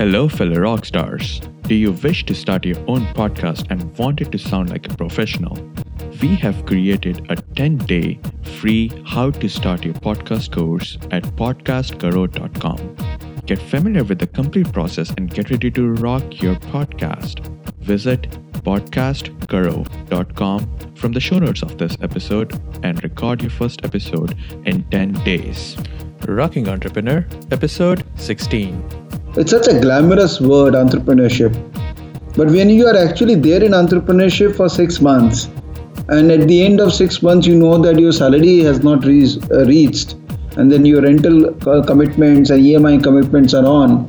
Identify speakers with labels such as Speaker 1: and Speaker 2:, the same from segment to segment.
Speaker 1: Hello, fellow rock stars. Do you wish to start your own podcast and want it to sound like a professional? We have created a 10 day free How to Start Your Podcast course at podcastkaro.com. Get familiar with the complete process and get ready to rock your podcast. Visit podcastkaro.com from the show notes of this episode and record your first episode in 10 days. Rocking Entrepreneur, episode 16.
Speaker 2: It's such a glamorous word, entrepreneurship. But when you are actually there in entrepreneurship for six months, and at the end of six months, you know that your salary has not re- uh, reached, and then your rental uh, commitments and EMI commitments are on,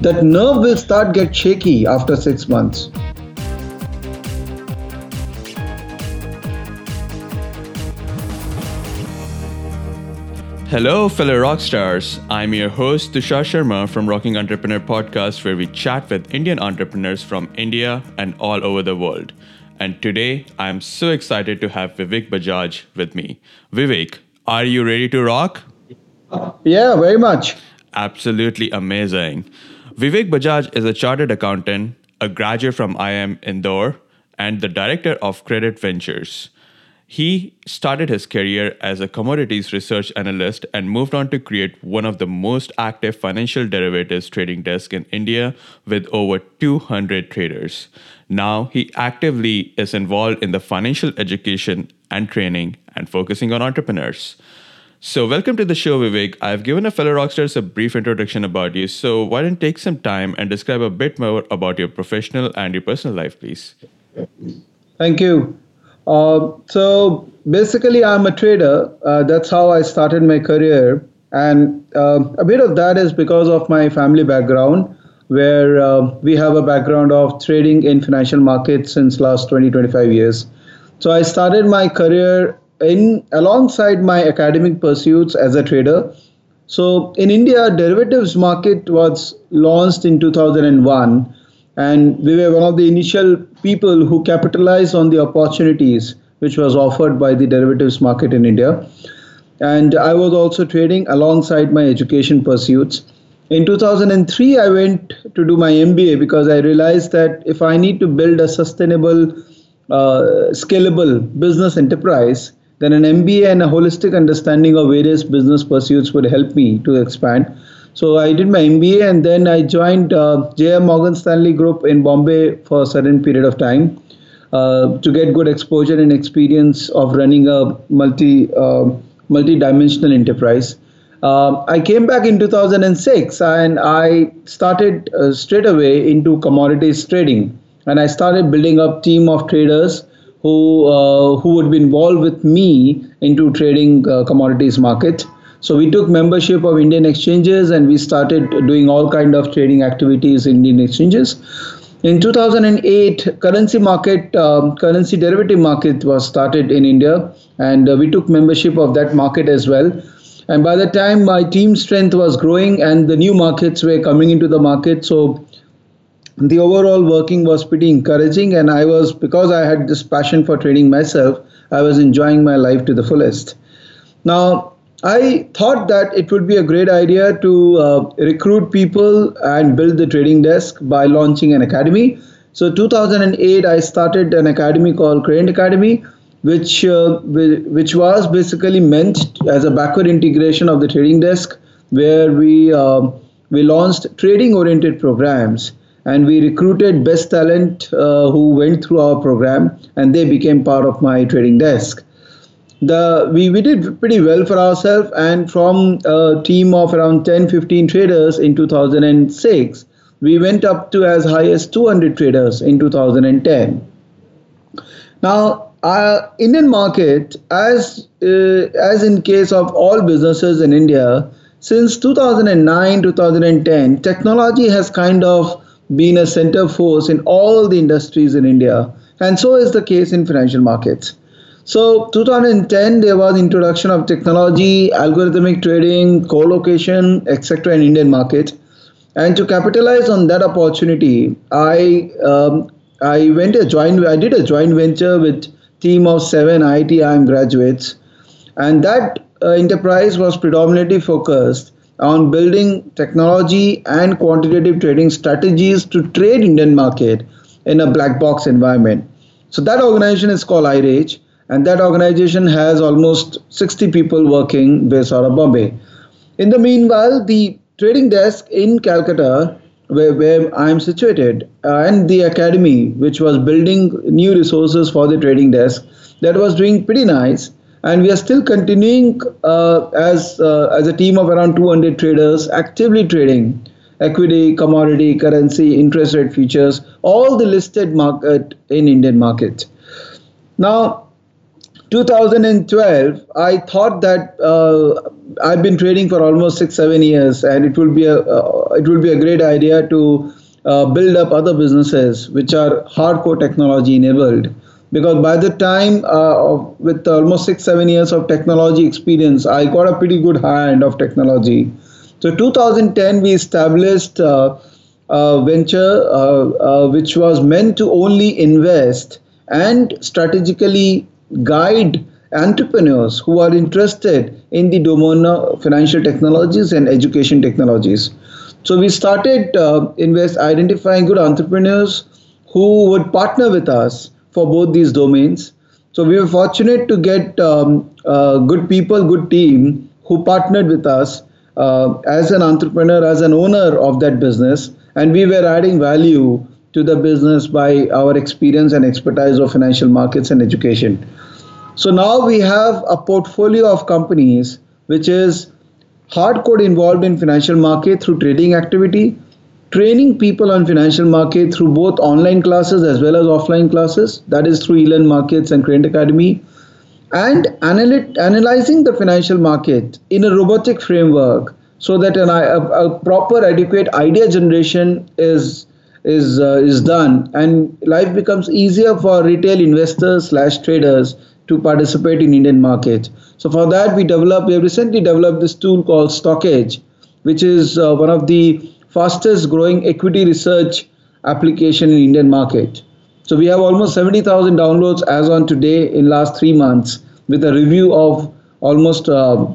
Speaker 2: that nerve will start get shaky after six months.
Speaker 1: Hello, fellow rock stars. I'm your host, Tushar Sharma from Rocking Entrepreneur Podcast, where we chat with Indian entrepreneurs from India and all over the world. And today, I'm so excited to have Vivek Bajaj with me. Vivek, are you ready to rock?
Speaker 2: Yeah, very much.
Speaker 1: Absolutely amazing. Vivek Bajaj is a chartered accountant, a graduate from IIM Indore, and the director of Credent Ventures. He started his career as a commodities research analyst and moved on to create one of the most active financial derivatives trading desks in India with over 200 traders. Now he actively is involved in the financial education and training and focusing on entrepreneurs. So, welcome to the show, Vivek. I've given a fellow rockstars a brief introduction about you. So, why don't take some time and describe a bit more about your professional and your personal life, please?
Speaker 2: Thank you. Uh, so basically, I'm a trader. Uh, that's how I started my career, and uh, a bit of that is because of my family background, where uh, we have a background of trading in financial markets since last 20, 25 years. So I started my career in alongside my academic pursuits as a trader. So in India, derivatives market was launched in 2001 and we were one of the initial people who capitalized on the opportunities which was offered by the derivatives market in India. And I was also trading alongside my education pursuits. In 2003, I went to do my MBA because I realized that if I need to build a sustainable, uh, scalable business enterprise, then an MBA and a holistic understanding of various business pursuits would help me to expand. So I did my MBA and then I joined uh, JM Morgan Stanley Group in Bombay for a certain period of time uh, to get good exposure and experience of running a multi uh, multi-dimensional enterprise. Uh, I came back in 2006 and I started uh, straight away into commodities trading and I started building up team of traders who uh, who would be involved with me into trading commodities market. So we took membership of Indian exchanges and we started doing all kind of trading activities in Indian exchanges. In 2008, currency market, um, currency derivative market was started in India, and uh, we took membership of that market as well. And by the time my team strength was growing and the new markets were coming into the market, so the overall working was pretty encouraging. And I was because I had this passion for trading myself, I was enjoying my life to the fullest. Now, I thought that it would be a great idea to uh, recruit people and build the trading desk by launching an academy. So 2008, I started an academy called Credent Academy, which uh, which was basically meant as a backward integration of the trading desk, where we uh, we launched trading-oriented programs and we recruited best talent uh, who went through our program, and they became part of my trading desk the we, we did pretty well for ourselves and from a team of around 10 15 traders in 2006 we went up to as high as 200 traders in 2010 now our indian market as uh, as in case of all businesses in india since 2009 2010 technology has kind of been a center force in all the industries in india and so is the case in financial markets so 2010 there was introduction of technology, algorithmic trading, co-location, etc. in Indian market. And to capitalize on that opportunity, I um, I went a joint I did a joint venture with team of seven IIT graduates, and that uh, enterprise was predominantly focused on building technology and quantitative trading strategies to trade Indian market in a black box environment. So that organization is called iRage, and that organization has almost 60 people working based out of Bombay. In the meanwhile, the trading desk in Calcutta, where, where I'm situated, uh, and the academy, which was building new resources for the trading desk, that was doing pretty nice and we are still continuing uh, as uh, as a team of around 200 traders actively trading equity commodity currency interest rate futures all the listed market in indian market now 2012 i thought that uh, i've been trading for almost 6 7 years and it will be a uh, it will be a great idea to uh, build up other businesses which are hardcore technology enabled. Because by the time uh, with almost six seven years of technology experience i got a pretty good hand of technology. So 2010 we established uh, a venture uh, which was meant to only invest and strategically guide entrepreneurs who are interested in the domain of financial technologies and education technologies so we started uh, invest identifying good entrepreneurs who would partner with us for both these domains. So we were fortunate to get um, uh, good people, good team who partnered with us uh, as an entrepreneur, as an owner of that business, and we were adding value to the business by our experience and expertise of financial markets and education. So now we have a portfolio of companies which is hardcore involved in financial market through trading activity, training people on financial market through both online classes as well as offline classes that is through elearn markets and Credent Academy and analy- analyzing the financial market in a robotic framework so that an, a, a proper adequate idea generation is is uh, is done and life becomes easier for retail investors slash traders to participate in indian market so for that we developed we have recently developed this tool called StockEdge which is uh, one of the fastest growing equity research application in Indian market. So we have almost 70,000 downloads as on today in last three months with a review of almost uh,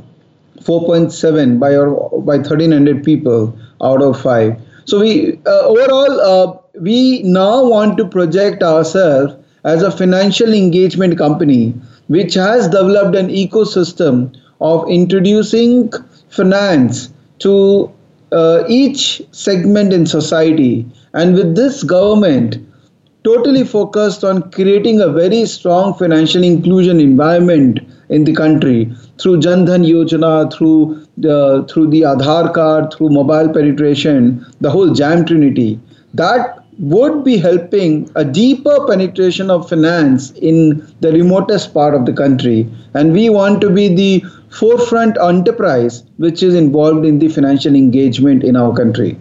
Speaker 2: 4.7 by our, by 1300 people out of five. So we uh, overall uh, we now want to project ourselves as a financial engagement company which has developed an ecosystem of introducing finance to uh, each segment in society. And with this government totally focused on creating a very strong financial inclusion environment in the country through Jan Dhan Yojana, through the through the Aadhaar card, through mobile penetration, the whole Jam Trinity. That would be helping a deeper penetration of finance in the remotest part of the country. And we want to be the forefront enterprise which is involved in the financial engagement in our country.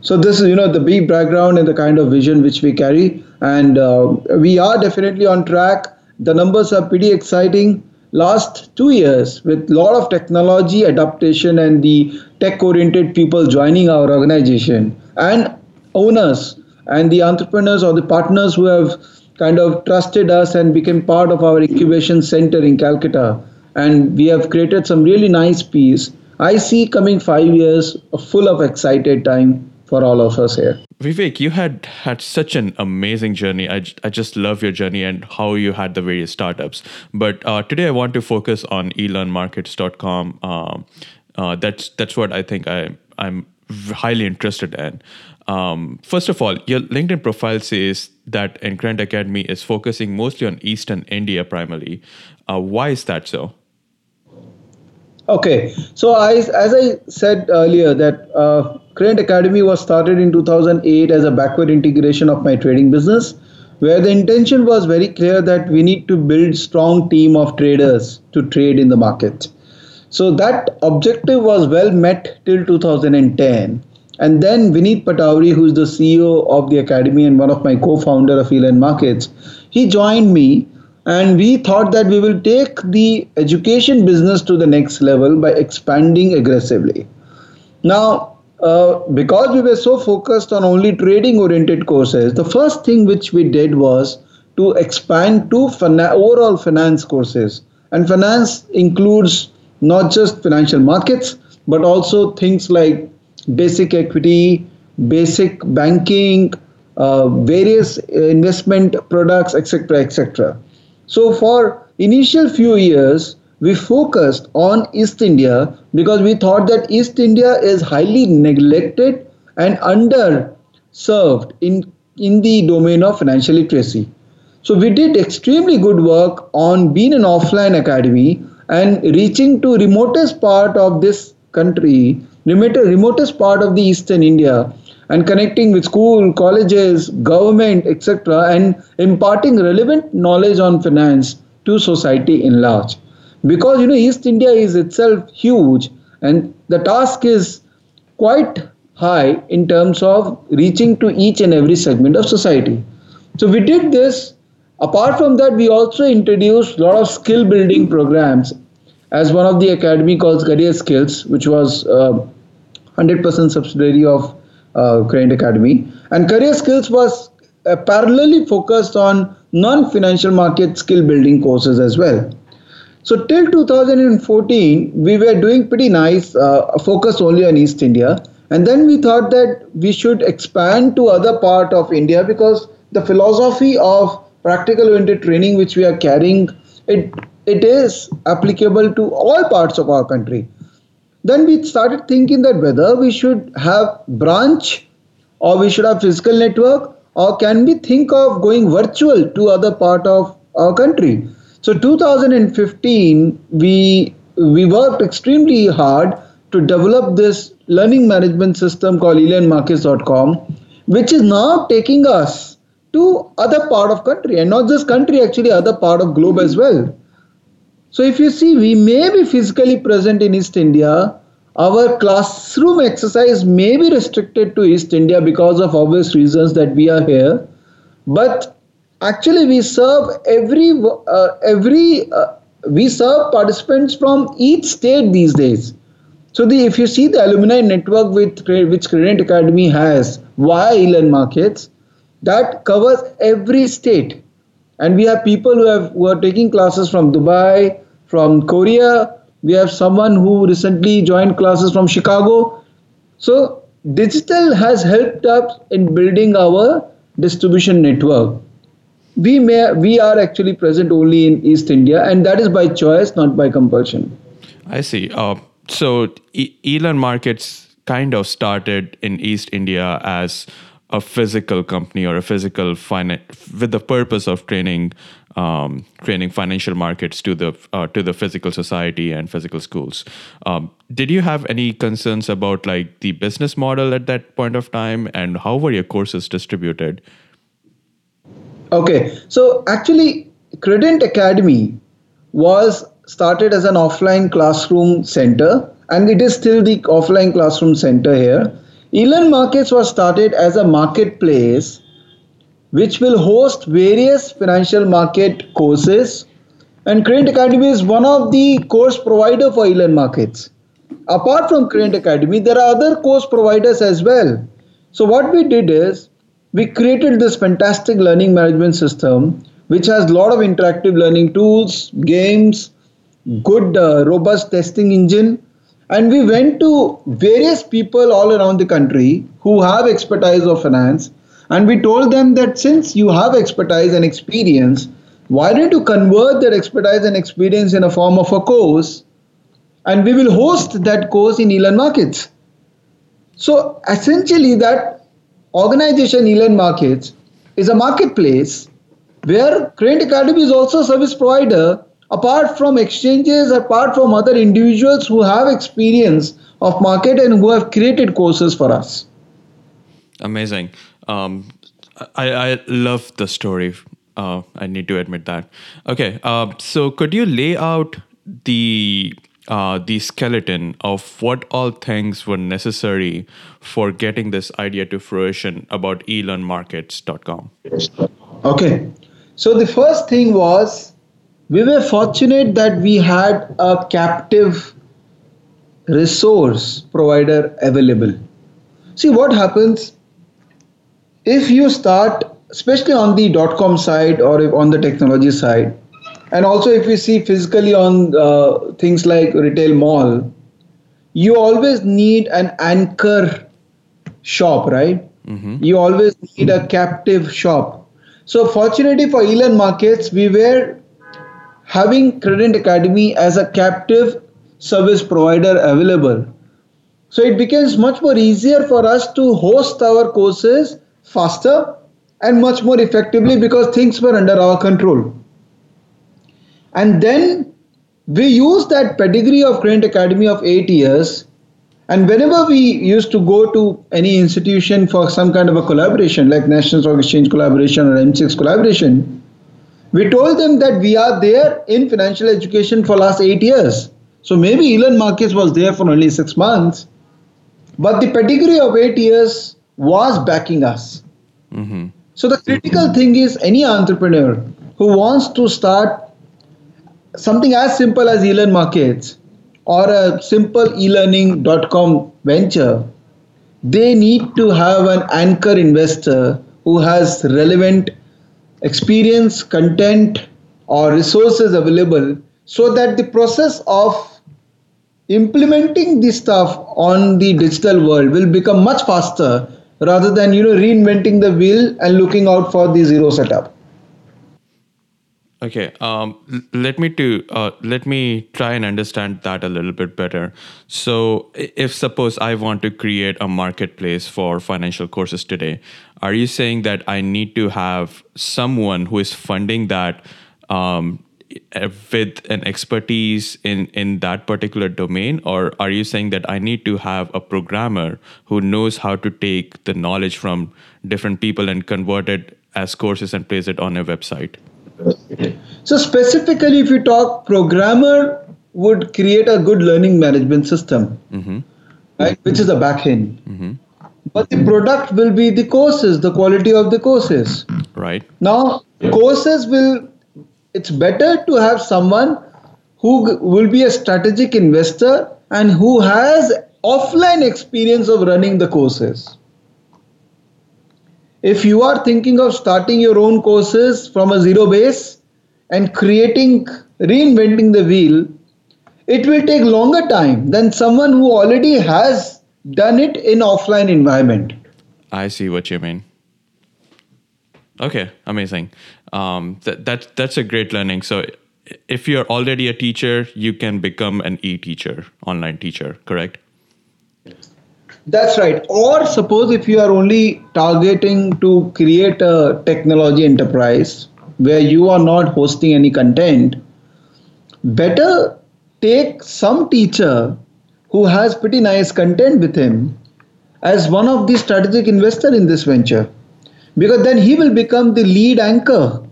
Speaker 2: So this is, you know, the big background and the kind of vision which we carry. And uh, we are definitely on track. The numbers are pretty exciting. Last two years, with a lot of technology adaptation and the tech-oriented people joining our organization, and owners and the entrepreneurs or the partners who have kind of trusted us and became part of our incubation center in Calcutta. And we have created some really nice piece. I see coming five years full of excited time for all of us here.
Speaker 1: Vivek, you had had such an amazing journey. I, I just love your journey and how you had the various startups. But uh, today I want to focus on elearnmarkets.com. Um, uh, that's that's what I think I I'm highly interested in. Um, first of all, your LinkedIn profile says that Credent Academy is focusing mostly on Eastern India primarily. Uh, why is that so?
Speaker 2: Okay, so I, as I said earlier, that uh, Academy was started in 2008 as a backward integration of my trading business, where the intention was very clear that we need to build strong team of traders to trade in the market. So that objective was well met till 2010 and then Vineet Patawari, who's the CEO of the academy and one of my co-founder of Elearn Markets, he joined me and we thought that we will take the education business to the next level by expanding aggressively. Now, uh, because we were so focused on only trading oriented courses, the first thing which we did was to expand to fina- overall finance courses. And finance includes not just financial markets, but also things like basic equity, basic banking, uh, various investment products, etc., etc. So for initial few years, we focused on East India because we thought that East India is highly neglected and underserved in, in the domain of financial literacy. So we did extremely good work on being an offline academy and reaching to remotest part of this country, remotest part of the eastern India and connecting with school, colleges, government, etc., and imparting relevant knowledge on finance to society in large. Because you know, East India is itself huge, and the task is quite high in terms of reaching to each and every segment of society. So we did this. Apart from that, we also introduced a lot of skill building programs as one of the academy called Career Skills, which was uh, 100% subsidiary of uh, Academy. And Career Skills was uh, parallelly focused on non-financial market skill building courses as well. So till 2014, we were doing pretty nice, uh, focus only on East India. And then we thought that we should expand to other part of India because the philosophy of practical oriented training which we are carrying, it, it is applicable to all parts of our country. Then we started thinking that whether we should have branch or we should have physical network or can we think of going virtual to other part of our country. So 2015 we we worked extremely hard to develop this learning management system called elearnmarkets.com which is now taking us to other part of country and not just country actually other part of globe as well so if you see, we may be physically present in East India. Our classroom exercise may be restricted to East India because of obvious reasons that we are here. But actually, we serve every uh, every uh, we serve participants from each state these days. So the if you see the alumni network with which Credent Academy has via eLearn Markets, that covers every state and we have people who have who are taking classes from dubai from Korea. We have someone who recently joined classes from Chicago. So, digital has helped us in building our distribution network. We, may, we are actually present only in East India, and that is by choice, not by compulsion.
Speaker 1: I see. Uh, so, e- eLearn Markets kind of started in East India as a physical company or a physical finance with the purpose of training um, training financial markets to the uh, to the physical society and physical schools. Um, did you have any concerns about like the business model at that point of time, and how were your courses distributed?
Speaker 2: Okay, so actually, Credent Academy was started as an offline classroom center, and it is still the offline classroom center here. Elearn Markets was started as a marketplace which will host various financial market courses. And Credent Academy is one of the course provider for Elearn Markets. Apart from Credent Academy, there are other course providers as well. So what we did is we created this fantastic learning management system which has a lot of interactive learning tools, games, good uh, robust testing engine and we went to various people all around the country who have expertise of finance and we told them that since you have expertise and experience, why don't you convert that expertise and experience in a form of a course? And we will host that course in Elearn Markets. So essentially, that organization, Elearn Markets, is a marketplace where Credent Academy is also a service provider apart from exchanges, apart from other individuals who have experience of market and who have created courses for us.
Speaker 1: Amazing. Um, I, I love the story. Uh, I need to admit that. Okay, uh, so could you lay out the uh, the skeleton of what all things were necessary for getting this idea to fruition about elearnmarkets.com?
Speaker 2: Okay, so the first thing was we were fortunate that we had a captive resource provider available. See what happens if you start, especially on the dot com side or on the technology side, and also if we see physically on uh, things like retail mall, you always need an anchor shop, right? Mm-hmm. You always need a captive shop. So, fortunately for Elearn Markets, we were having Credent Academy as a captive service provider available. So, it becomes much more easier for us to host our courses faster and much more effectively because things were under our control. And then we use that pedigree of Credent Academy of eight years and whenever we used to go to any institution for some kind of a collaboration, like National Stock Exchange collaboration or MCX collaboration, we told them that we are there in financial education for last eight years. So maybe Elearn Markets was there for only six months, but the pedigree of eight years was backing us. Mm-hmm. So the critical thing is any entrepreneur who wants to start something as simple as Elearn Markets or a simple e-learning.com venture, they need to have an anchor investor who has relevant experience, content, or resources available so that the process of implementing this stuff on the digital world will become much faster rather than you know reinventing the wheel and looking out for the zero setup
Speaker 1: Okay, um, let me to uh, let me try and understand that a little bit better. So, if suppose I want to create a marketplace for financial courses today, are you saying that I need to have someone who is funding that um, with an expertise in in that particular domain, or are you saying that I need to have a programmer who knows how to take the knowledge from different people and convert it as courses and place it on a website?
Speaker 2: So specifically, if you talk, programmer would create a good learning management system, mm-hmm. right, which is the back end. Mm-hmm. But the product will be the courses, the quality of the courses.
Speaker 1: Right.
Speaker 2: Now, courses will. It's better to have someone who will be a strategic investor and who has offline experience of running the courses if you are thinking of starting your own courses from a zero base and creating, reinventing the wheel, it will take longer time than someone who already has done it in offline environment.
Speaker 1: I see what you mean. Okay, amazing. Um, that, that that's a great learning. So, if you're already a teacher, you can become an e-teacher, online teacher. Correct?
Speaker 2: That's right. Or suppose if you are only targeting to create a technology enterprise where you are not hosting any content, better take some teacher who has pretty nice content with him as one of the strategic investor in this venture because then he will become the lead anchor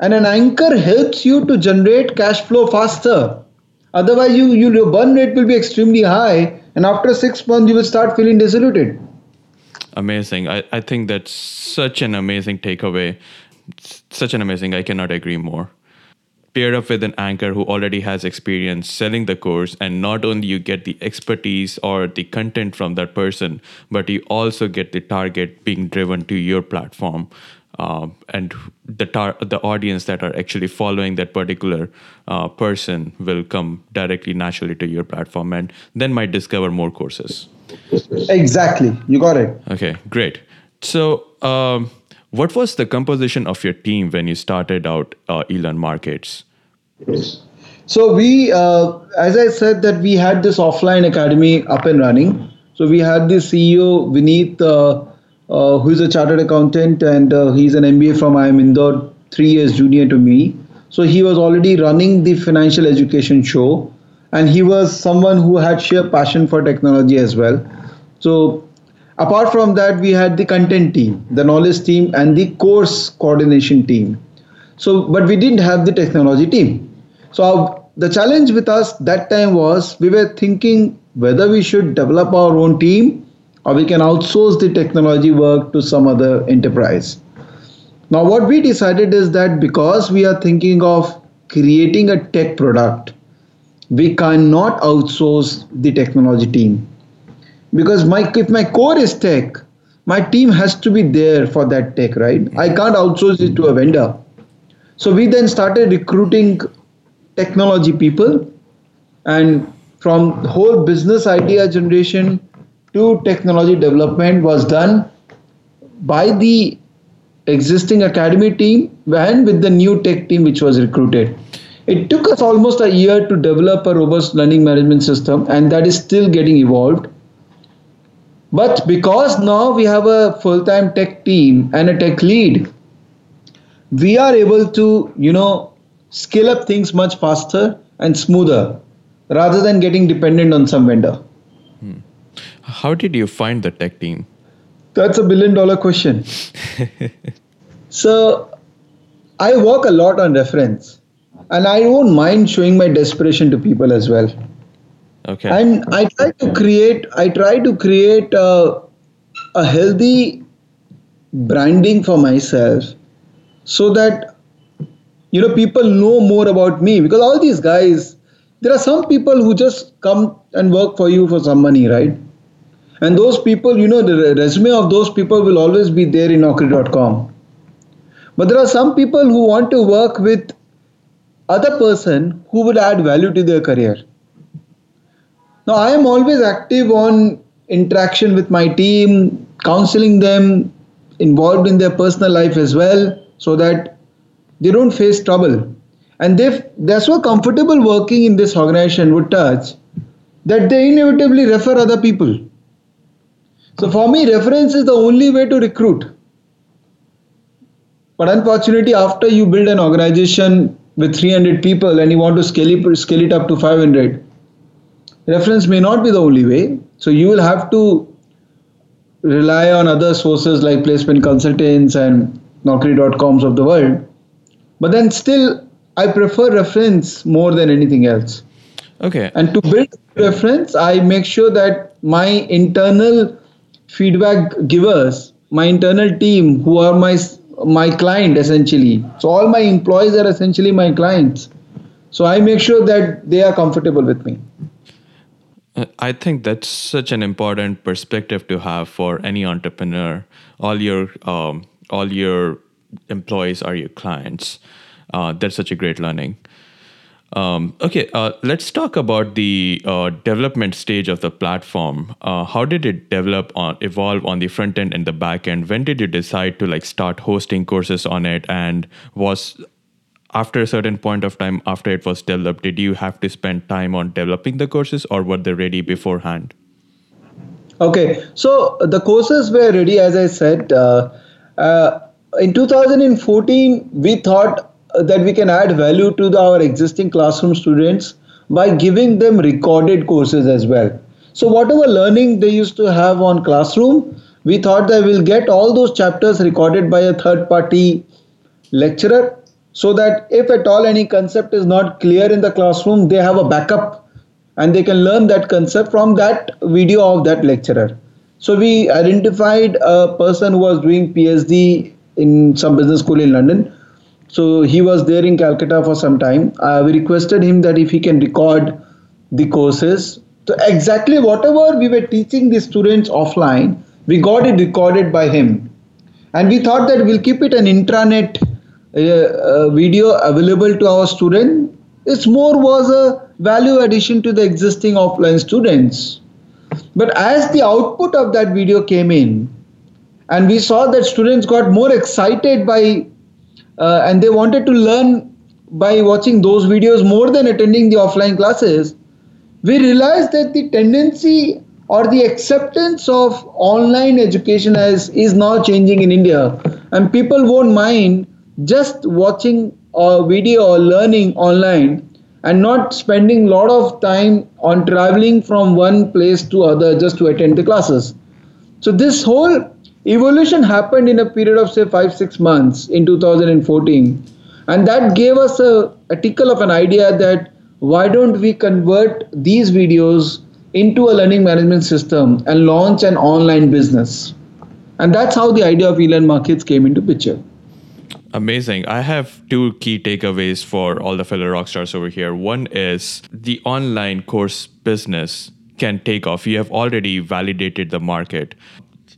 Speaker 2: and an anchor helps you to generate cash flow faster. Otherwise you, you your burn rate will be extremely high and after six months you will start feeling disillusioned.
Speaker 1: Amazing. I, I think that's such an amazing takeaway. Such an amazing. I cannot agree more. Pair up with an anchor who already has experience selling the course and not only you get the expertise or the content from that person but you also get the target being driven to your platform uh, and the tar- the audience that are actually following that particular uh, person will come directly naturally to your platform and then might discover more courses.
Speaker 2: Exactly. You got it.
Speaker 1: Okay great. So um, what was the composition of your team when you started out uh, Elearn Markets?
Speaker 2: So we uh, as i said that we had this offline academy up and running. So we had the ceo vineet uh, uh, who is a chartered accountant and uh, he's an MBA from IIM Indore, three years junior to me. So he was already running the financial education show, and he was someone who had sheer passion for technology as well. So apart from that, we had the content team, the knowledge team, and the course coordination team. So, but we didn't have the technology team. So our, the challenge with us that time was we were thinking whether we should develop our own team or we can outsource the technology work to some other enterprise. Now, what we decided is that because we are thinking of creating a tech product, we cannot outsource the technology team. Because my, if my core is tech, my team has to be there for that tech, right? I can't outsource it to a vendor. So we then started recruiting technology people and from whole business idea generation to technology development was done by the existing academy team and with the new tech team which was recruited. It took us almost a year to develop a robust learning management system, and that is still getting evolved. But because now we have a full time tech team and a tech lead, we are able to, you know, scale up things much faster and smoother rather than getting dependent on some vendor.
Speaker 1: How did you find the tech team?
Speaker 2: That's a billion dollar question. so, I work a lot on reference and I don't mind showing my desperation to people as well.
Speaker 1: Okay.
Speaker 2: And I try to create, I try to create a, a healthy branding for myself so that you know people know more about me because all these guys there are some people who just come and work for you for some money right and those people you know the resume of those people will always be there in naukri.com but there are some people who want to work with other person who will add value to their career now, I am always active on interaction with my team, counseling them, involved in their personal life as well, so that they don't face trouble. And they they're so comfortable working in this organization with touch that they inevitably refer other people. So for me, reference is the only way to recruit. But unfortunately, after you build an organization with 300 people and you want to scale it, scale it up to 500, reference may not be the only way. So you will have to rely on other sources like placement consultants and Naukri.coms of the world. But then still, I prefer reference more than anything else.
Speaker 1: Okay.
Speaker 2: And to build reference, I make sure that my internal feedback givers, my internal team, who are my my client essentially. So all my employees are essentially my clients. So I make sure that they are comfortable with me.
Speaker 1: I think that's such an important perspective to have for any entrepreneur. All your um, all your employees are your clients. Uh, that's such a great learning. Um, okay, uh, let's talk about the uh, development stage of the platform. Uh, how did it develop on evolve on the front end and the back end? When did you decide to like start hosting courses on it? And was after a certain point of time after it was developed did you have to spend time on developing the courses or were they ready beforehand
Speaker 2: okay so the courses were ready as i said uh, uh, in 2014 we thought Uh, that we can add value to the, our existing classroom students by giving them recorded courses as well so whatever learning they used to have on classroom we thought that we'll get all those chapters recorded by a third party lecturer so that if at all any concept is not clear in the classroom, they have a backup and they can learn that concept from that video of that lecturer. So we identified a person who was doing PhD in some business school in London. So he was there in Calcutta for some time. Uh, requested him that if he can record the courses. So exactly whatever we were teaching the students offline, we got it recorded by him. And we thought that we'll keep it an intranet a, video available to our student it's more was a value addition to the existing offline students but as the output of that video came in and we saw that students got more excited by uh, and they wanted to learn by watching those videos more than attending the offline classes. We realized that the tendency or the acceptance of online education as is now changing in india. And people won't mind just watching a video or learning online and not spending a lot of time on traveling from one place to other just to attend the classes. So this whole evolution happened in a period of say 5 6 months in 2014 and that gave us a, a tickle of an idea that why don't we convert these videos into a learning management system and launch an online business and that's how the idea of eLearn Markets came into picture
Speaker 1: Amazing. I have two key takeaways for all the fellow rock stars over here. One is the online course business can take off. You have already validated the market.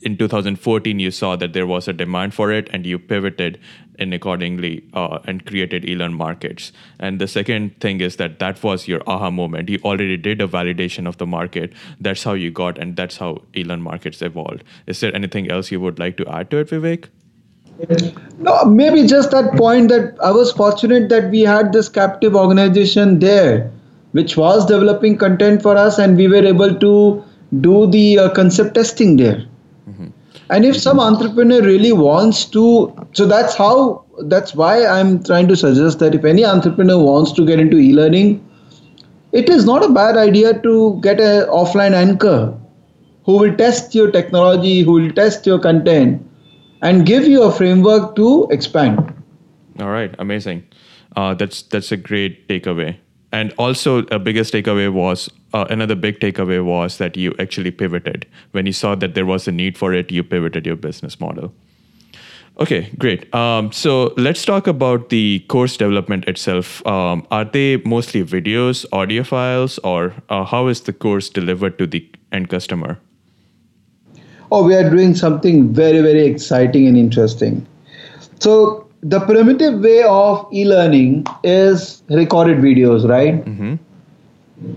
Speaker 1: In 2014 you saw that there was a demand for it and you pivoted in accordingly uh, and created elearn markets. And the second thing is that that was your aha moment. You already did a validation of the market. That's how you got and that's how elearn markets evolved. Is there anything else you would like to add to it vivek?
Speaker 2: No, maybe just that point that I was fortunate that we had this captive organization there, which was developing content for us, and we were able to do the uh, concept testing there. And if some entrepreneur really wants to, so that's how, that's why I'm trying to suggest that if any entrepreneur wants to get into e learning, it is not a bad idea to get an offline anchor who will test your technology, who will test your content and give you a framework to expand.
Speaker 1: All right, amazing. Uh, that's that's a great takeaway. And also, a biggest takeaway was uh, another big takeaway was that you actually pivoted when you saw that there was a need for it. You pivoted your business model. Okay, great. Um, so let's talk about the course development itself. Um, are they mostly videos, audio files, or uh, how is the course delivered to the end customer?
Speaker 2: oh, we are doing something very, very exciting and interesting. So, the primitive way of e learning is recorded videos, right? Mm-hmm.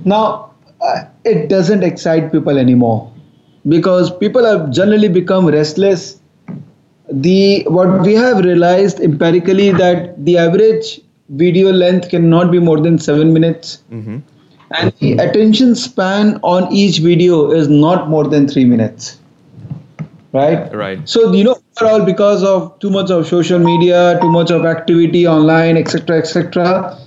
Speaker 2: Now, uh, it doesn't excite people anymore because people have generally become restless. The what we have realized empirically that the average video length cannot be more than seven minutes, mm-hmm. and the attention span on each video is not more than three minutes right?
Speaker 1: Right.
Speaker 2: So you know, overall, because of too much of social media, too much of activity online, etc., etc.,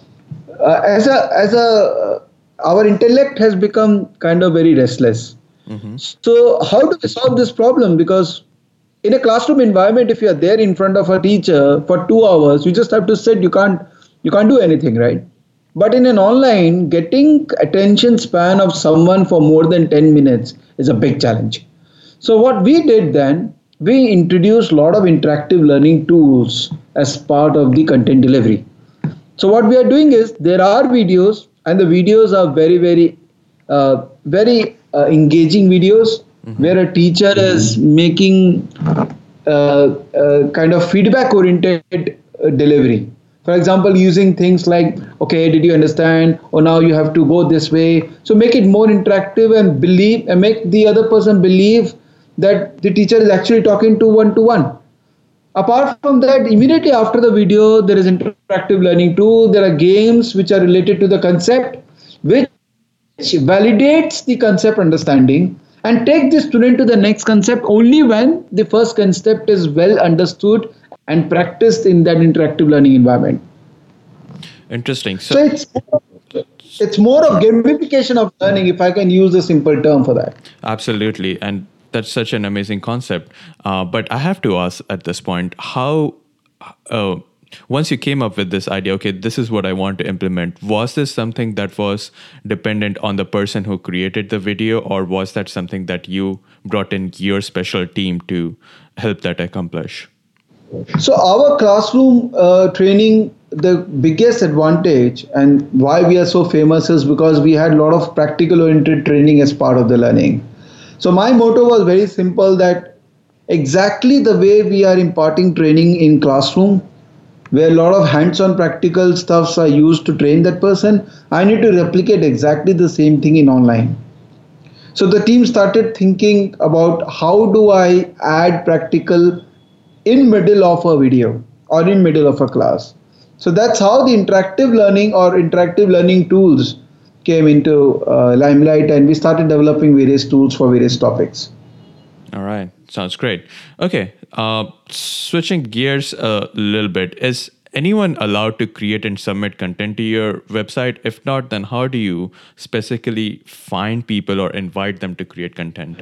Speaker 2: uh, as a as a uh, our intellect has become kind of very restless. Mm-hmm. So how do we solve this problem? Because in a classroom environment, if you are there in front of a teacher for two hours, you just have to sit. You can't you can't do anything, right? But in an online, getting attention span of someone for more than 10 minutes is a big challenge. So what we did then, we introduced a lot of interactive learning tools as part of the content delivery. So what we are doing is there are videos and the videos are very very uh, very uh, engaging videos mm-hmm. where a teacher is making uh, uh kind of feedback oriented uh, delivery for example using things like okay did you understand or now you have to go this way so make it more interactive and believe and make the other person believe that the teacher is actually talking to one to one. Apart from that, immediately after the video, there is interactive learning too. There are games which are related to the concept, which validates the concept understanding and take the student to the next concept only when the first concept is well understood and practiced in that interactive learning environment.
Speaker 1: Interesting.
Speaker 2: So, so it's it's more of gamification of learning, if I can use a simple term for that.
Speaker 1: Absolutely, and that's such an amazing concept. Uh, but I have to ask at this point, how, uh, once you came up with this idea, okay, this is what I want to implement, was this something that was dependent on the person who created the video, or was that something that you brought in your special team to help that accomplish?
Speaker 2: So, our classroom uh, training, the biggest advantage and why we are so famous is because we had a lot of practical oriented training as part of the learning. So my motto was very simple that exactly the way we are imparting training in classroom, where a lot of hands-on practical stuffs are used to train that person, I need to replicate exactly the same thing in online. So the team started thinking about how do I add practical in middle of a video or in middle of a class. So that's how the interactive learning or interactive learning tools came into uh, limelight and we started developing various tools for various topics.
Speaker 1: All right. Sounds great. Okay uh, switching gears a little bit is anyone allowed to create and submit content to your website? If not then how do you specifically find people or invite them to create content?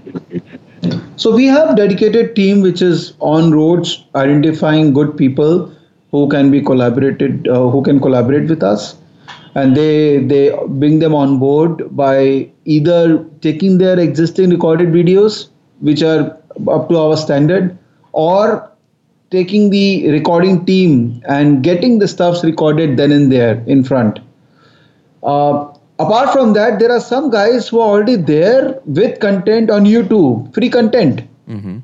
Speaker 2: So we have dedicated team which is on roads identifying good people who can be collaborated uh, who can collaborate with us and they they bring them on board by either taking their existing recorded videos which are up to our standard or taking the recording team and getting the stuffs recorded then and there in front uh, apart from that there are some guys who are already there with content on youtube free content mm-hmm.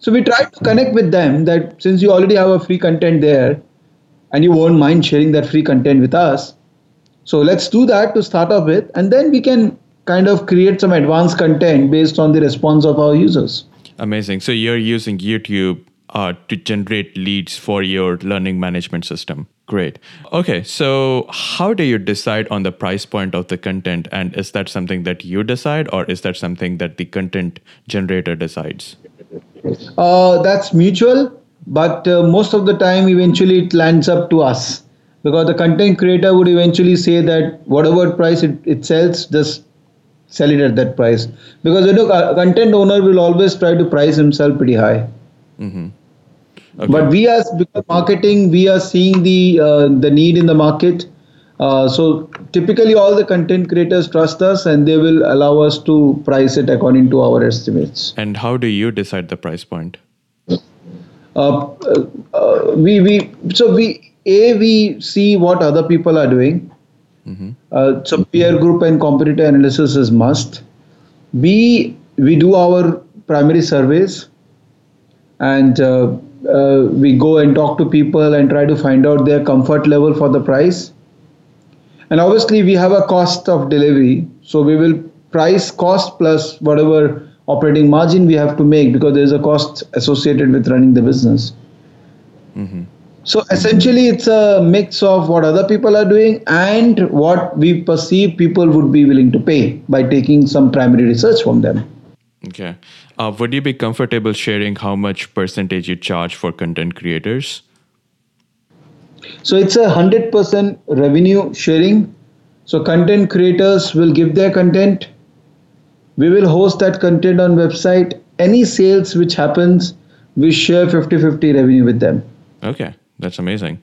Speaker 2: So we try to connect with them that since you already have a free content there and you won't mind sharing that free content with us. So let's do that to start off with, and then we can kind of create some advanced content based on the response of our users.
Speaker 1: Amazing. So you're using YouTube uh, to generate leads for your learning management system. Great. Okay, so how do you decide on the price point of the content? And is that something that you decide, or is that something that the content generator decides?
Speaker 2: Uh, that's mutual, but uh, most of the time, eventually, it lands up to us because the content creator would eventually say that whatever price it, it sells, just sell it at that price. Because you know, a content owner will always try to price himself pretty high. Mm-hmm. Okay. But we as marketing, we are seeing the uh, the need in the market. Uh, so typically, all the content creators trust us, and they will allow us to price it according to our estimates.
Speaker 1: And how do you decide the price point?
Speaker 2: Uh, uh we we so we a we see what other people are doing. Mm-hmm. Uh, so peer group and competitor analysis is must. B we do our primary surveys and uh, uh, we go and talk to people and try to find out their comfort level for the price. And obviously, we have a cost of delivery, so we will price cost plus whatever operating margin we have to make because there is a cost associated with running the business. Mm-hmm. So essentially, it's a mix of what other people are doing and what we perceive people would be willing to pay by taking some primary research from them.
Speaker 1: Okay. Uh, would you be comfortable sharing how much percentage you charge for content creators?
Speaker 2: So it's a 100% revenue sharing. So content creators will give their content. We will host that content on website. Any sales which happens, we share 50-50 revenue with them.
Speaker 1: Okay, that's amazing.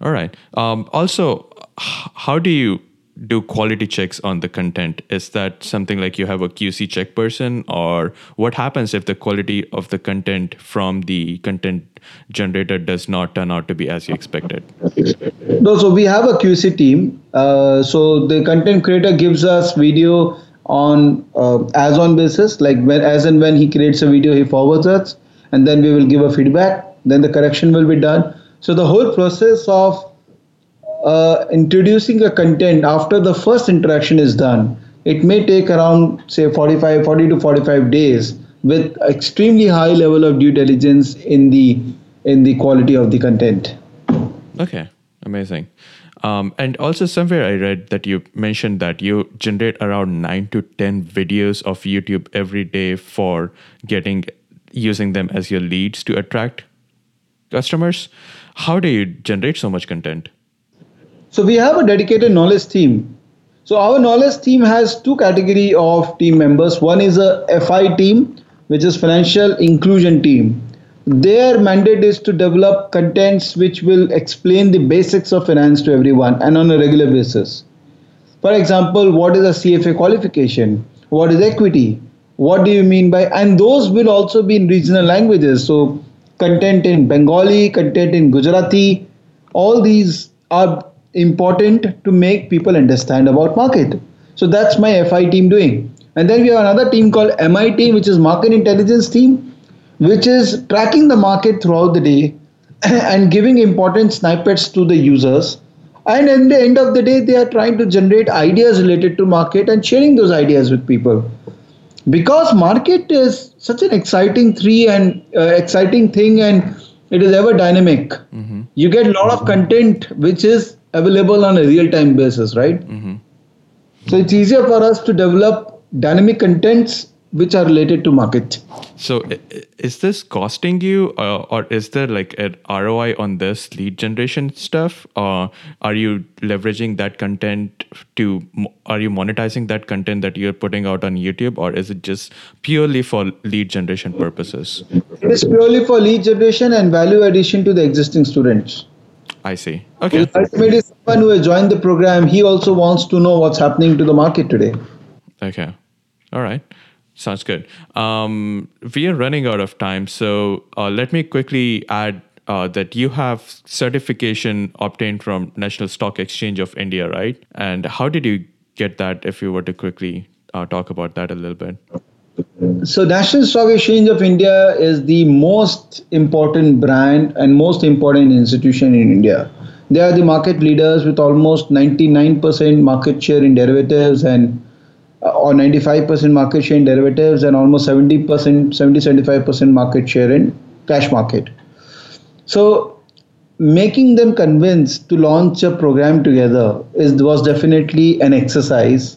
Speaker 1: All right. Um, also, how do you do quality checks on the content? Is that something like you have a QC check person, or what happens if the quality of the content from the content generator does not turn out to be as you expected?
Speaker 2: No, so we have a QC team. Uh, so the content creator gives us video on uh, as on basis, like when as and when he creates a video, he forwards us, and then we will give a feedback. Then the correction will be done. So the whole process of uh, introducing a content after the first interaction is done, it may take around say 45, 40 to 45 days with extremely high level of due diligence in the in the quality of the content.
Speaker 1: Okay, amazing. Um, and also somewhere I read that you mentioned that you generate around nine to ten videos of YouTube every day for getting using them as your leads to attract customers. How do you generate so much content?
Speaker 2: So we have a dedicated knowledge team. So our knowledge team has two category of team members. One is a FI team, which is financial inclusion team. Their mandate is to develop contents which will explain the basics of finance to everyone and on a regular basis. For example, what is a CFA qualification? What is equity? What do you mean by? And those will also be in regional languages. So content in Bengali, content in Gujarati, all these are important to make people understand about market. So that's my FI team doing. And then we have another team called MI team, which is market intelligence team, which is tracking the market throughout the day and giving important snippets to the users. And at the end of the day, they are trying to generate ideas related to market and sharing those ideas with people. Because market is such an exciting three and uh, exciting thing, and it is ever dynamic. Mm-hmm. You get a lot of content which is available on a real time basis, right? Mm-hmm. So it's easier for us to develop dynamic contents which are related to market.
Speaker 1: So is this costing you, uh, or is there like an ROI on this lead generation stuff? Or are you leveraging that content to? Are you monetizing that content that you're putting out on YouTube, or is it just purely for lead generation purposes?
Speaker 2: It is purely for lead generation and value addition to the existing students.
Speaker 1: I see. Okay.
Speaker 2: Ultimately, someone who has joined the program, he also wants to know what's happening to the market today.
Speaker 1: Okay. All right. Sounds good. Um, we are running out of time, so uh, let me quickly add uh, that you have certification obtained from National Stock Exchange of India, right? And how did you get that? If you were to quickly uh, talk about that a little bit.
Speaker 2: So, National Stock Exchange of India is the most important brand and most important institution in India. They are the market leaders with almost 99% market share in derivatives and or 95% market share in derivatives and almost 70%, 70 75% market share in cash market. So, making them convinced to launch a program together is was definitely an exercise.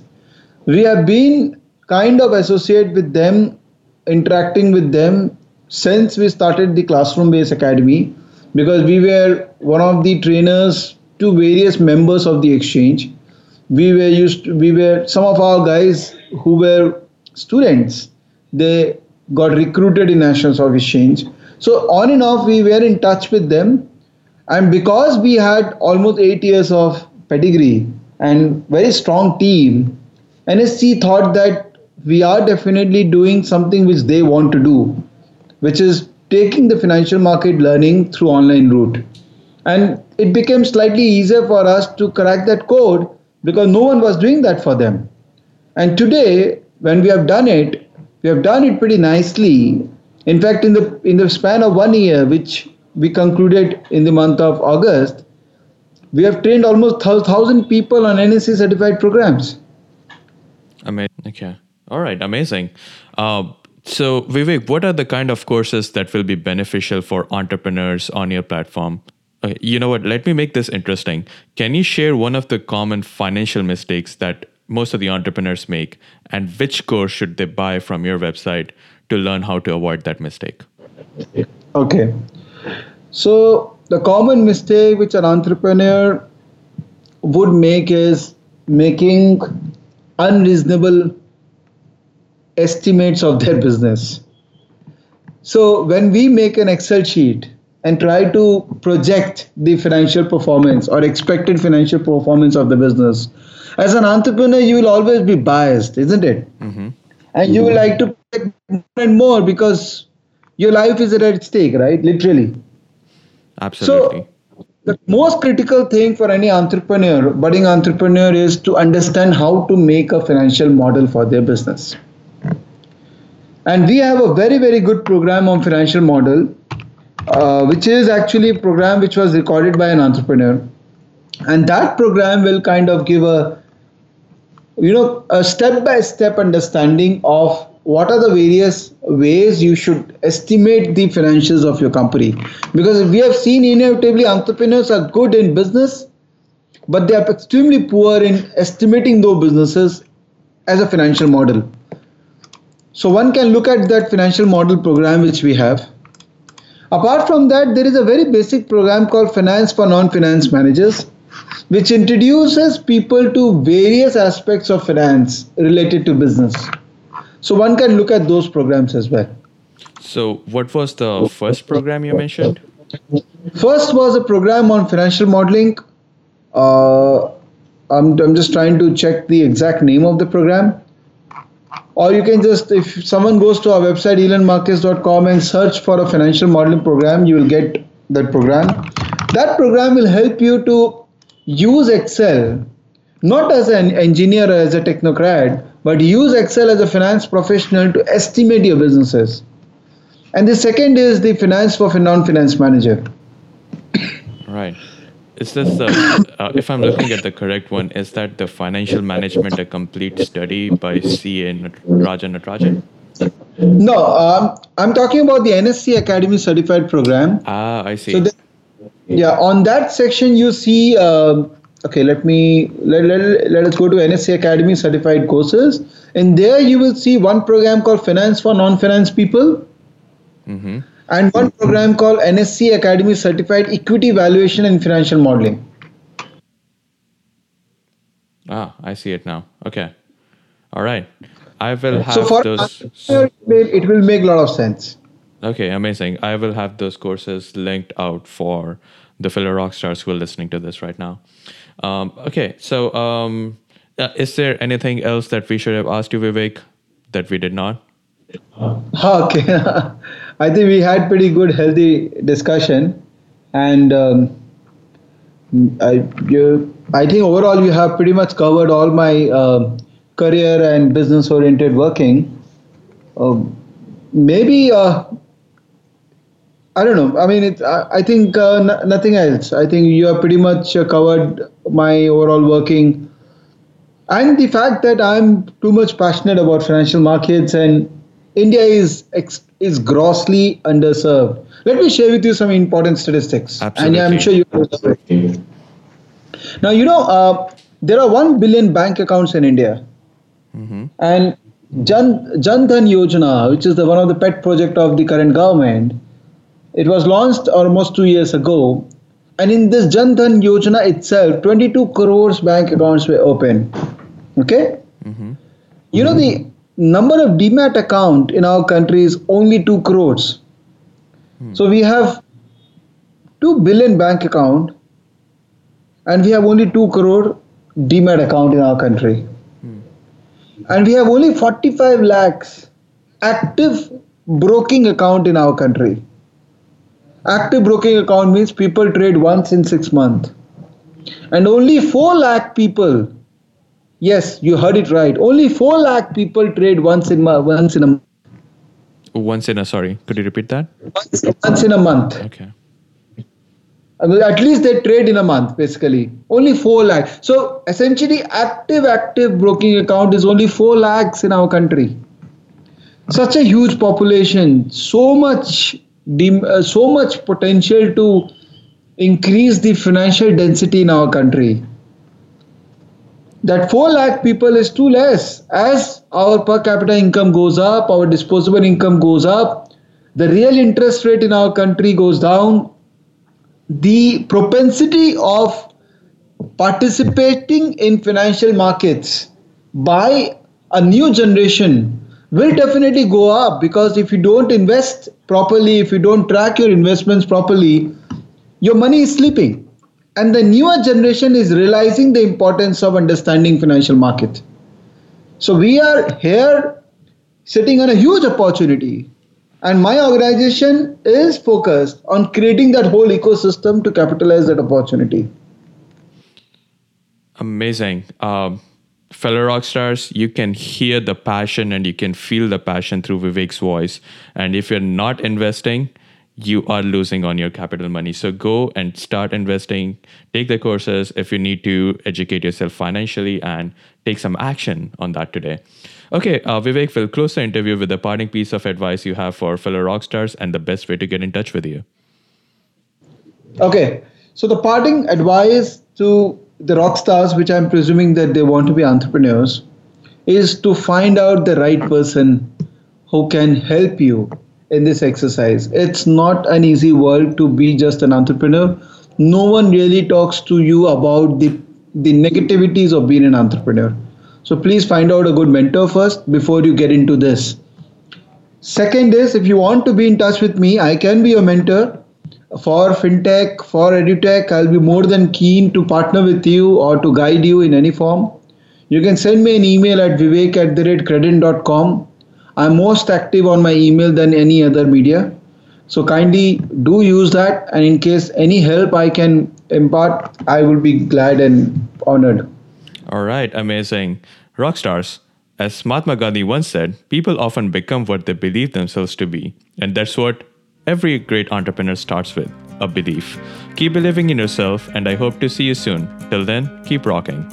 Speaker 2: We have been kind of associate with them, interacting with them since we started the classroom based academy because we were one of the trainers to various members of the exchange. We were used to, we were some of our guys who were students, they got recruited in National Stock Exchange. So on and off we were in touch with them. And because we had almost eight years of pedigree and very strong team, NSE thought that we are definitely doing something which they want to do, which is taking the financial market learning through online route. And it became slightly easier for us to crack that code because no one was doing that for them. And today, when we have done it, we have done it pretty nicely. In fact, in the in the span of one year, which we concluded in the month of August, we have trained almost thousand people on NSE certified programs.
Speaker 1: Amazing. Okay. All right. Amazing. Uh, so, Vivek, what are the kind of courses that will be beneficial for entrepreneurs on your platform? Uh, you know what? Let me make this interesting. Can you share one of the common financial mistakes that most of the entrepreneurs make, and which course should they buy from your website to learn how to avoid that mistake?
Speaker 2: Okay. So, the common mistake which an entrepreneur would make is making unreasonable estimates of their business. So when we make an Excel sheet and try to project the financial performance or expected financial performance of the business, as an entrepreneur, you will always be biased, isn't it? Mm-hmm. And you will like to project more and more because your life is at stake, right? Literally.
Speaker 1: Absolutely.
Speaker 2: So the most critical thing for any entrepreneur, budding entrepreneur, is to understand how to make a financial model for their business. And we have a very, very good program on financial model, uh, which is actually a program which was recorded by an entrepreneur. And that program will kind of give a, you know, a step-by-step understanding of what are the various ways you should estimate the financials of your company. Because we have seen inevitably entrepreneurs are good in business, but they are extremely poor in estimating those businesses as a financial model. So one can look at that financial model program which we have. Apart from that, there is a very basic program called Finance for Non-Finance Managers, which introduces people to various aspects of finance related to business. So one can look at those programs as well.
Speaker 1: So what was the first program you mentioned?
Speaker 2: First was a program on financial modeling. Uh, I'm, I'm just trying to check the exact name of the program or you can just if someone goes to our website elearnmarkets.com and search for a financial modeling program you will get that program. That program will help you to use excel not as an engineer or as a technocrat but use excel as a finance professional to estimate your businesses. And the second is the finance for a non-finance manager.
Speaker 1: Right is this the, uh, if I'm looking at the correct one, is that the financial management a complete study by C.A. Rajan Natarajan?
Speaker 2: No, um, I'm talking about the NSE Academy certified program.
Speaker 1: Ah, I see. So
Speaker 2: the, yeah, on that section you see. Uh, okay, let me let, let, let us go to NSE Academy certified courses. And there you will see one program called Finance for Non-Finance People. Mm-hmm and one program called NSE Academy Certified Equity Valuation and Financial Modeling.
Speaker 1: Ah, I see it now. Okay. All right. I will have so for those.
Speaker 2: It will make a lot of sense.
Speaker 1: Okay, amazing. I will have those courses linked out for the fellow rock stars who are listening to this right now. Um, okay, so um, uh, is there anything else that we should have asked you, Vivek, that we did not?
Speaker 2: Okay. I think we had pretty good, healthy discussion, and um, I, you, I think overall you have pretty much covered all my uh, career and business-oriented working. Um, maybe uh, I don't know. I mean, it, I, I think uh, n- nothing else. I think you have pretty much uh, covered my overall working, and the fact that I'm too much passionate about financial markets and India is ex- is grossly underserved. Let me share with you some important statistics,
Speaker 1: Absolutely.
Speaker 2: and I'm sure you. know. Now you know uh, there are one billion bank accounts in India, and Jan Jan Dhan Yojana, which is the one of the pet project of the current government, it was launched almost two years ago, and in this Jan Dhan Yojana itself, 22 crores bank accounts were open. Okay, Mm-hmm. you know the number of demat account in our country is only two crores. Hmm. So we have two billion bank account, and we have only two crore demat account in our country. Hmm. And we have only 45 lakhs active broking account in our country. Active broking account means people trade once in 6 months. And only 4 lakh people yes you heard it right. Only 4 lakh people trade once in mo- once in a month.
Speaker 1: Once in a sorry, could you repeat that?
Speaker 2: once in a month.
Speaker 1: Okay.
Speaker 2: At least they trade in a month basically. Only 4 lakh. So essentially active active broking account is only 4 lakhs in our country. Such a huge population. So much uh, so much potential to increase the financial density in our country that 4 lakh people is too less. As our per capita income goes up our disposable income goes up the real interest rate in our country goes down the propensity of participating in financial markets by a new generation will definitely go up because if you don't invest properly if you don't track your investments properly your money is sleeping and the newer generation is realizing the importance of understanding financial markets so we are here sitting on a huge opportunity and my organization is focused on creating that whole ecosystem to capitalize that opportunity
Speaker 1: Amazing. Um, fellow rock stars, you can hear the passion and you can feel the passion through Vivek's voice. And if you're not investing, you are losing on your capital money. So go and start investing, take the courses if you need to educate yourself financially and take some action on that today. Okay, uh, Vivek, we'll close the interview with a parting piece of advice you have for fellow rock stars and the best way to get in touch with you.
Speaker 2: Okay, so the parting advice to the rock stars, which I'm presuming that they want to be entrepreneurs, is to find out the right person who can help you in this exercise. It's not an easy world to be just an entrepreneur. No one really talks to you about the the negativities of being an entrepreneur. So please find out a good mentor first before you get into this. Second is if you want to be in touch with me, I can be your mentor for fintech, for edutech. I'll be more than keen to partner with you or to guide you in any form. You can send me an email at vivek at the rate credent.com. I'm most active on my email than any other media. So kindly do use that and in case any help I can impart, I will be glad and honored.
Speaker 1: All right, amazing. Rock stars. As Mahatma Gandhi once said, people often become what they believe themselves to be. And that's what every great entrepreneur starts with a belief. Keep believing in yourself, and I hope to see you soon. Till then, keep rocking.